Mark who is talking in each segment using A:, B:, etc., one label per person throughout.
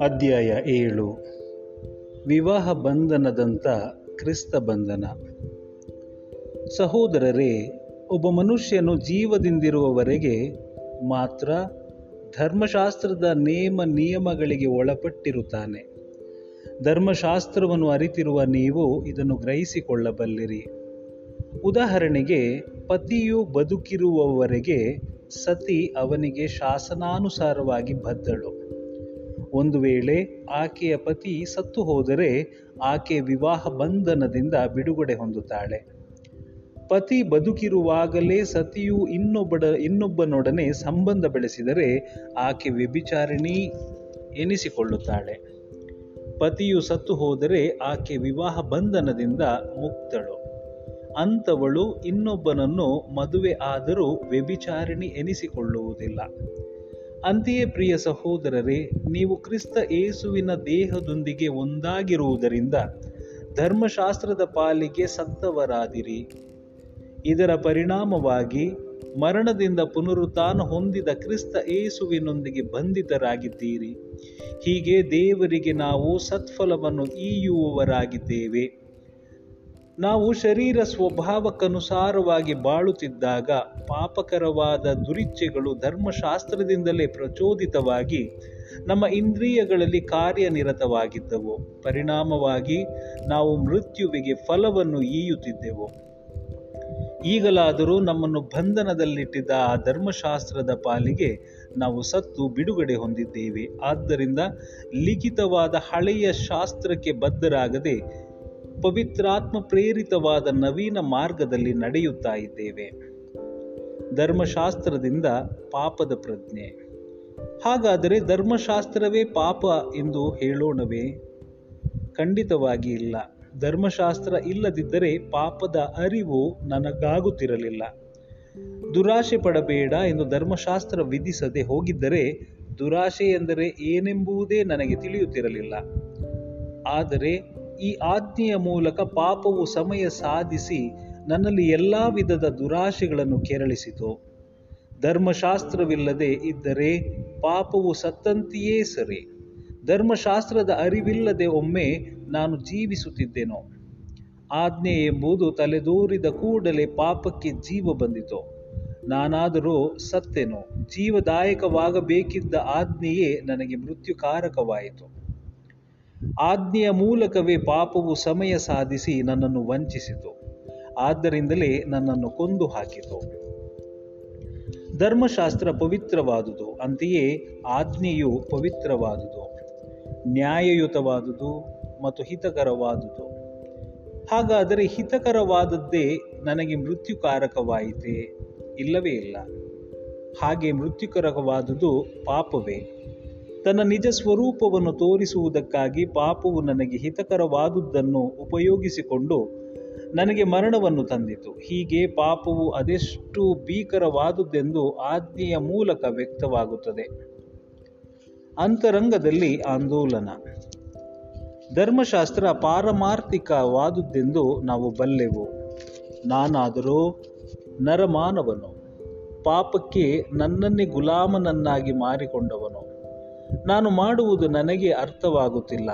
A: ಅಧ್ಯಾಯ ಏಳು. ವಿವಾಹ ಬಂಧನದಂಥ ಕ್ರಿಸ್ತ ಬಂಧನ. ಸಹೋದರರೇ, ಒಬ್ಬ ಮನುಷ್ಯನು ಜೀವದಿಂದಿರುವವರೆಗೆ ಮಾತ್ರ ಧರ್ಮಶಾಸ್ತ್ರದ ನೇಮ ನಿಯಮಗಳಿಗೆ ಒಳಪಟ್ಟಿರುತ್ತಾನೆ. ಧರ್ಮಶಾಸ್ತ್ರವನ್ನು ಅರಿತಿರುವ ನೀವು ಇದನ್ನು ಗ್ರಹಿಸಿಕೊಳ್ಳಬಲ್ಲಿರಿ. ಉದಾಹರಣೆಗೆ, ಪತಿಯು ಬದುಕಿರುವವರೆಗೆ ಸತಿ ಅವನಿಗೆ ಶಾಸನಾನುಸಾರವಾಗಿ ಬದ್ದಳು. ಒಂದು ವೇಳೆ ಆಕೆಯ ಪತಿ ಸತ್ತು ಹೋದರೆ ಆಕೆ ವಿವಾಹ ಬಂಧನದಿಂದ ಬಿಡುಗಡೆ ಹೊಂದುತ್ತಾಳೆ. ಪತಿ ಬದುಕಿರುವಾಗಲೇ ಸತಿಯು ಇನ್ನೊಬ್ಬಡ, ಇನ್ನೊಬ್ಬನೊಡನೆ ಸಂಬಂಧ ಬೆಳೆಸಿದರೆ ಆಕೆ ವ್ಯಭಿಚಾರಿಣಿ ಎನಿಸಿಕೊಳ್ಳುತ್ತಾಳೆ. ಪತಿಯು ಸತ್ತು ಹೋದರೆ ಆಕೆ ವಿವಾಹ ಬಂಧನದಿಂದ ಮುಕ್ತಳು. ಅಂಥವಳು ಇನ್ನೊಬ್ಬನನ್ನು ಮದುವೆ ಆದರೂ ವ್ಯಭಿಚಾರಿಣಿ ಎನಿಸಿಕೊಳ್ಳುವುದಿಲ್ಲ. ಅಂತೆಯೇ ಪ್ರಿಯ ಸಹೋದರರೇ, ನೀವು ಕ್ರಿಸ್ತ ಏಸುವಿನ ದೇಹದೊಂದಿಗೆ ಒಂದಾಗಿರುವುದರಿಂದ ಧರ್ಮಶಾಸ್ತ್ರದ ಪಾಲಿಗೆ ಸತ್ತವರಾದಿರಿ. ಇದರ ಪರಿಣಾಮವಾಗಿ ಮರಣದಿಂದ ಪುನರುತ್ಥಾನ ಹೊಂದಿದ ಕ್ರಿಸ್ತ ಏಸುವಿನೊಂದಿಗೆ ಬಂಧಿತರಾಗಿದ್ದೀರಿ. ಹೀಗೆ ದೇವರಿಗೆ ನಾವು ಸತ್ಫಲವನ್ನು ಈಯುವವರಾಗಿದ್ದೇವೆ. ನಾವು ಶರೀರ ಸ್ವಭಾವಕ್ಕನುಸಾರವಾಗಿ ಬಾಳುತ್ತಿದ್ದಾಗ ಪಾಪಕರವಾದ ದುರಿಚ್ಛೆಗಳು ಧರ್ಮಶಾಸ್ತ್ರದಿಂದಲೇ ಪ್ರಚೋದಿತವಾಗಿ ನಮ್ಮ ಇಂದ್ರಿಯಗಳಲ್ಲಿ ಕಾರ್ಯನಿರತವಾಗಿದ್ದವು. ಪರಿಣಾಮವಾಗಿ ನಾವು ಮೃತ್ಯುವಿಗೆ ಫಲವನ್ನು ಈಯುತ್ತಿದ್ದೆವು. ಈಗಲಾದರೂ ನಮ್ಮನ್ನು ಬಂಧನದಲ್ಲಿಟ್ಟಿದ್ದ ಆ ಧರ್ಮಶಾಸ್ತ್ರದ ಪಾಲಿಗೆ ನಾವು ಸತ್ತು ಬಿಡುಗಡೆ ಹೊಂದಿದ್ದೇವೆ. ಆದ್ದರಿಂದ ಲಿಖಿತವಾದ ಹಳೆಯ ಶಾಸ್ತ್ರಕ್ಕೆ ಬದ್ಧರಾಗದೆ ಪವಿತ್ರಾತ್ಮ ಪ್ರೇರಿತವಾದ ನವೀನ ಮಾರ್ಗದಲ್ಲಿ ನಡೆಯುತ್ತಾ ಇದ್ದೇವೆ. ಧರ್ಮಶಾಸ್ತ್ರದಿಂದ ಪಾಪದ ಪ್ರಜ್ಞೆ. ಹಾಗಾದರೆ ಧರ್ಮಶಾಸ್ತ್ರವೇ ಪಾಪ ಎಂದು ಹೇಳೋಣವೇ? ಖಂಡಿತವಾಗಿ ಇಲ್ಲ. ಧರ್ಮಶಾಸ್ತ್ರ ಇಲ್ಲದಿದ್ದರೆ ಪಾಪದ ಅರಿವು ನನಗಾಗುತ್ತಿರಲಿಲ್ಲ. ದುರಾಶೆ ಪಡಬೇಡ ಎಂದು ಧರ್ಮಶಾಸ್ತ್ರ ವಿಧಿಸದೆ ಹೋಗಿದ್ದರೆ ದುರಾಶೆ ಎಂದರೆ ಏನೆಂಬುದೇ ನನಗೆ ತಿಳಿಯುತ್ತಿರಲಿಲ್ಲ. ಆದರೆ ಈ ಆಜ್ಞೆಯ ಮೂಲಕ ಪಾಪವು ಸಮಯ ಸಾಧಿಸಿ ನನ್ನಲ್ಲಿ ಎಲ್ಲ ವಿಧದ ದುರಾಶೆಗಳನ್ನು ಕೆರಳಿಸಿತು. ಧರ್ಮಶಾಸ್ತ್ರವಿಲ್ಲದೆ ಇದ್ದರೆ ಪಾಪವು ಸತ್ತಂತೆಯೇ ಸರಿ. ಧರ್ಮಶಾಸ್ತ್ರದ ಅರಿವಿಲ್ಲದೆ ಒಮ್ಮೆ ನಾನು ಜೀವಿಸುತ್ತಿದ್ದೆನೋ. ಆಜ್ಞೆ ಎಂಬುದು ತಲೆದೋರಿದ ಕೂಡಲೇ ಪಾಪಕ್ಕೆ ಜೀವ ಬಂದಿತು. ನಾನಾದರೂ ಸತ್ತೆನು. ಜೀವದಾಯಕವಾಗಬೇಕಿದ್ದ ಆಜ್ಞೆಯೇ ನನಗೆ ಮೃತ್ಯುಕಾರಕವಾಯಿತು. ಆಜ್ಞೆಯ ಮೂಲಕವೇ ಪಾಪವು ಸಮಯ ಸಾಧಿಸಿ ನನ್ನನ್ನು ವಂಚಿಸಿತು. ಆದ್ದರಿಂದಲೇ ನನ್ನನ್ನು ಕೊಂದು ಹಾಕಿತು. ಧರ್ಮಶಾಸ್ತ್ರ ಪವಿತ್ರವಾದುದು, ಅಂತೆಯೇ ಆಜ್ಞೆಯು ಪವಿತ್ರವಾದುದು. ನ್ಯಾಯಯುತವಾದುದು ಮತ್ತು ಹಿತಕರವಾದುದು. ಹಾಗಾದರೆ ಹಿತಕರವಾದದ್ದೇ ನನಗೆ ಮೃತ್ಯುಕಾರಕವಾಯಿತೇ? ಇಲ್ಲವೇ ಇಲ್ಲ. ಹಾಗೆ ಮೃತ್ಯುಕರಕವಾದುದು ಪಾಪವೇ? ತನ್ನ ನಿಜ ಸ್ವರೂಪವನ್ನು ತೋರಿಸುವುದಕ್ಕಾಗಿ ಪಾಪವು ನನಗೆ ಹಿತಕರವಾದುದನ್ನು ಉಪಯೋಗಿಸಿಕೊಂಡು ನನಗೆ ಮರಣವನ್ನು ತಂದಿತು. ಹೀಗೆ ಪಾಪವು ಅದೆಷ್ಟು ಭೀಕರವಾದುದೆಂದು ಆಜ್ಞೆಯ ಮೂಲಕ ವ್ಯಕ್ತವಾಗುತ್ತದೆ. ಅಂತರಂಗದಲ್ಲಿ ಆಂದೋಲನ. ಧರ್ಮಶಾಸ್ತ್ರ ಪಾರಮಾರ್ಥಿಕವಾದುದೆಂದು ನಾವು ಬಲ್ಲೆವು. ನಾನಾದರೂ ನರಮಾನವನು. ಪಾಪಕ್ಕೆ ನನ್ನನ್ನೇ ಗುಲಾಮನನ್ನಾಗಿ ಮಾರಿಕೊಂಡವನು. ನಾನು ಮಾಡುವುದು ನನಗೆ ಅರ್ಥವಾಗುತ್ತಿಲ್ಲ.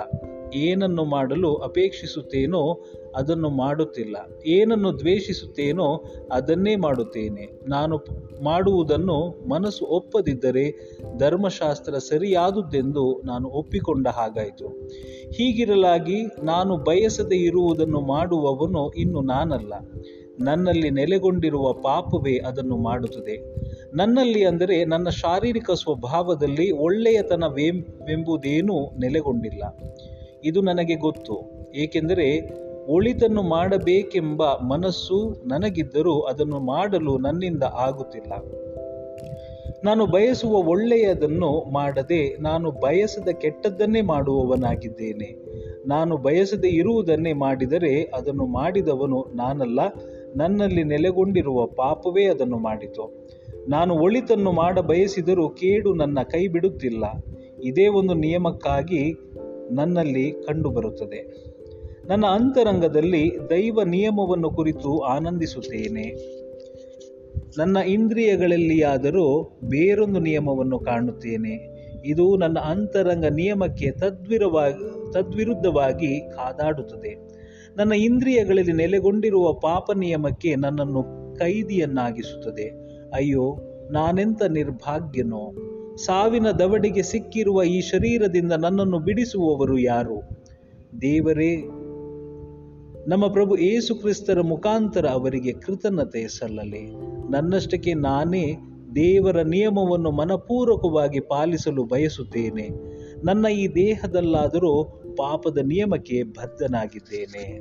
A: ಏನನ್ನು ಮಾಡಲು ಅಪೇಕ್ಷಿಸುತ್ತೇನೋ ಅದನ್ನು ಮಾಡುತ್ತಿಲ್ಲ. ಏನನ್ನು ದ್ವೇಷಿಸುತ್ತೇನೋ ಅದನ್ನೇ ಮಾಡುತ್ತೇನೆ. ನಾನು ಮಾಡುವುದನ್ನು ಮನಸ್ಸು ಒಪ್ಪದಿದ್ದರೆ ಧರ್ಮಶಾಸ್ತ್ರ ಸರಿಯಾದುದೆಂದು ನಾನು ಒಪ್ಪಿಕೊಂಡ ಹಾಗಾಯಿತು. ಹೀಗಿರಲಾಗಿ ನಾನು ಬಯಸದೆ ಇರುವುದನ್ನು ಮಾಡುವವನು ಇನ್ನು ನಾನಲ್ಲ. ನನ್ನಲ್ಲಿ ನೆಲೆಗೊಂಡಿರುವ ಪಾಪವೇ ಅದನ್ನು ಮಾಡುತ್ತದೆ. ನನ್ನಲ್ಲಿ ಅಂದರೆ ನನ್ನ ಶಾರೀರಿಕ ಸ್ವಭಾವದಲ್ಲಿ ಒಳ್ಳೆಯತನವೆಂಬುದೇನೂ ನೆಲೆಗೊಂಡಿಲ್ಲ. ಇದು ನನಗೆ ಗೊತ್ತು. ಏಕೆಂದರೆ ಒಳಿತನ್ನು ಮಾಡಬೇಕೆಂಬ ಮನಸ್ಸು ನನಗಿದ್ದರೂ ಅದನ್ನು ಮಾಡಲು ನನ್ನಿಂದ ಆಗುತ್ತಿಲ್ಲ. ನಾನು ಬಯಸುವ ಒಳ್ಳೆಯದನ್ನು ಮಾಡದೆ ನಾನು ಬಯಸದ ಕೆಟ್ಟದ್ದನ್ನೇ ಮಾಡುವವನಾಗಿದ್ದೇನೆ. ನಾನು ಬಯಸದೆ ಇರುವುದನ್ನೇ ಮಾಡಿದರೆ ಅದನ್ನು ಮಾಡಿದವನು ನಾನಲ್ಲ. ನನ್ನಲ್ಲಿ ನೆಲೆಗೊಂಡಿರುವ ಪಾಪವೇ ಅದನ್ನು ಮಾಡಿತು. ನಾನು ಒಳಿತನ್ನು ಮಾಡ ಬಯಸಿದರೂ ಕೇಡು ನನ್ನ ಕೈ ಬಿಡುತ್ತಿಲ್ಲ. ಇದೇ ಒಂದು ನಿಯಮಕ್ಕಾಗಿ ನನ್ನಲ್ಲಿ ಕಂಡುಬರುತ್ತದೆ. ನನ್ನ ಅಂತರಂಗದಲ್ಲಿ ದೈವ ನಿಯಮವನ್ನು ಕುರಿತು ಆನಂದಿಸುತ್ತೇನೆ. ನನ್ನ ಇಂದ್ರಿಯಗಳಲ್ಲಿಯಾದರೂ ಬೇರೊಂದು ನಿಯಮವನ್ನು ಕಾಣುತ್ತೇನೆ. ಇದು ನನ್ನ ಅಂತರಂಗ ನಿಯಮಕ್ಕೆ ತದ್ವಿರವಾಗಿ ತದ್ವಿರುದ್ಧವಾಗಿ ಕಾದಾಡುತ್ತದೆ. ನನ್ನ ಇಂದ್ರಿಯಗಳಲ್ಲಿ ನೆಲೆಗೊಂಡಿರುವ ಪಾಪ ನಿಯಮಕ್ಕೆ ನನ್ನನ್ನು ಕೈದಿಯನ್ನಾಗಿಸುತ್ತದೆ. ಅಯ್ಯೋ, ನಾನೆಂತ ನಿರ್ಭಾಗ್ಯನೋ? ಸಾವಿನ ದವಡಿಗೆ ಸಿಕ್ಕಿರುವ ಈ ಶರೀರದಿಂದ ನನ್ನನ್ನು ಬಿಡಿಸುವವರು ಯಾರು? ದೇವರೇ, ನಮ್ಮ ಪ್ರಭು ಏಸು ಕ್ರಿಸ್ತರ ಮುಖಾಂತರ ಅವರಿಗೆ ಕೃತಜ್ಞತೆ ಸಲ್ಲಲಿ. ನನ್ನಷ್ಟಕ್ಕೆ ನಾನೇ ದೇವರ ನಿಯಮವನ್ನು ಮನಪೂರ್ವಕವಾಗಿ ಪಾಲಿಸಲು ಬಯಸುತ್ತೇನೆ. ನನ್ನ ಈ ದೇಹದಲ್ಲಾದರೂ ಪಾಪದ ನಿಯಮಕ್ಕೆ ಬದ್ಧನಾಗಿದ್ದೇನೆ.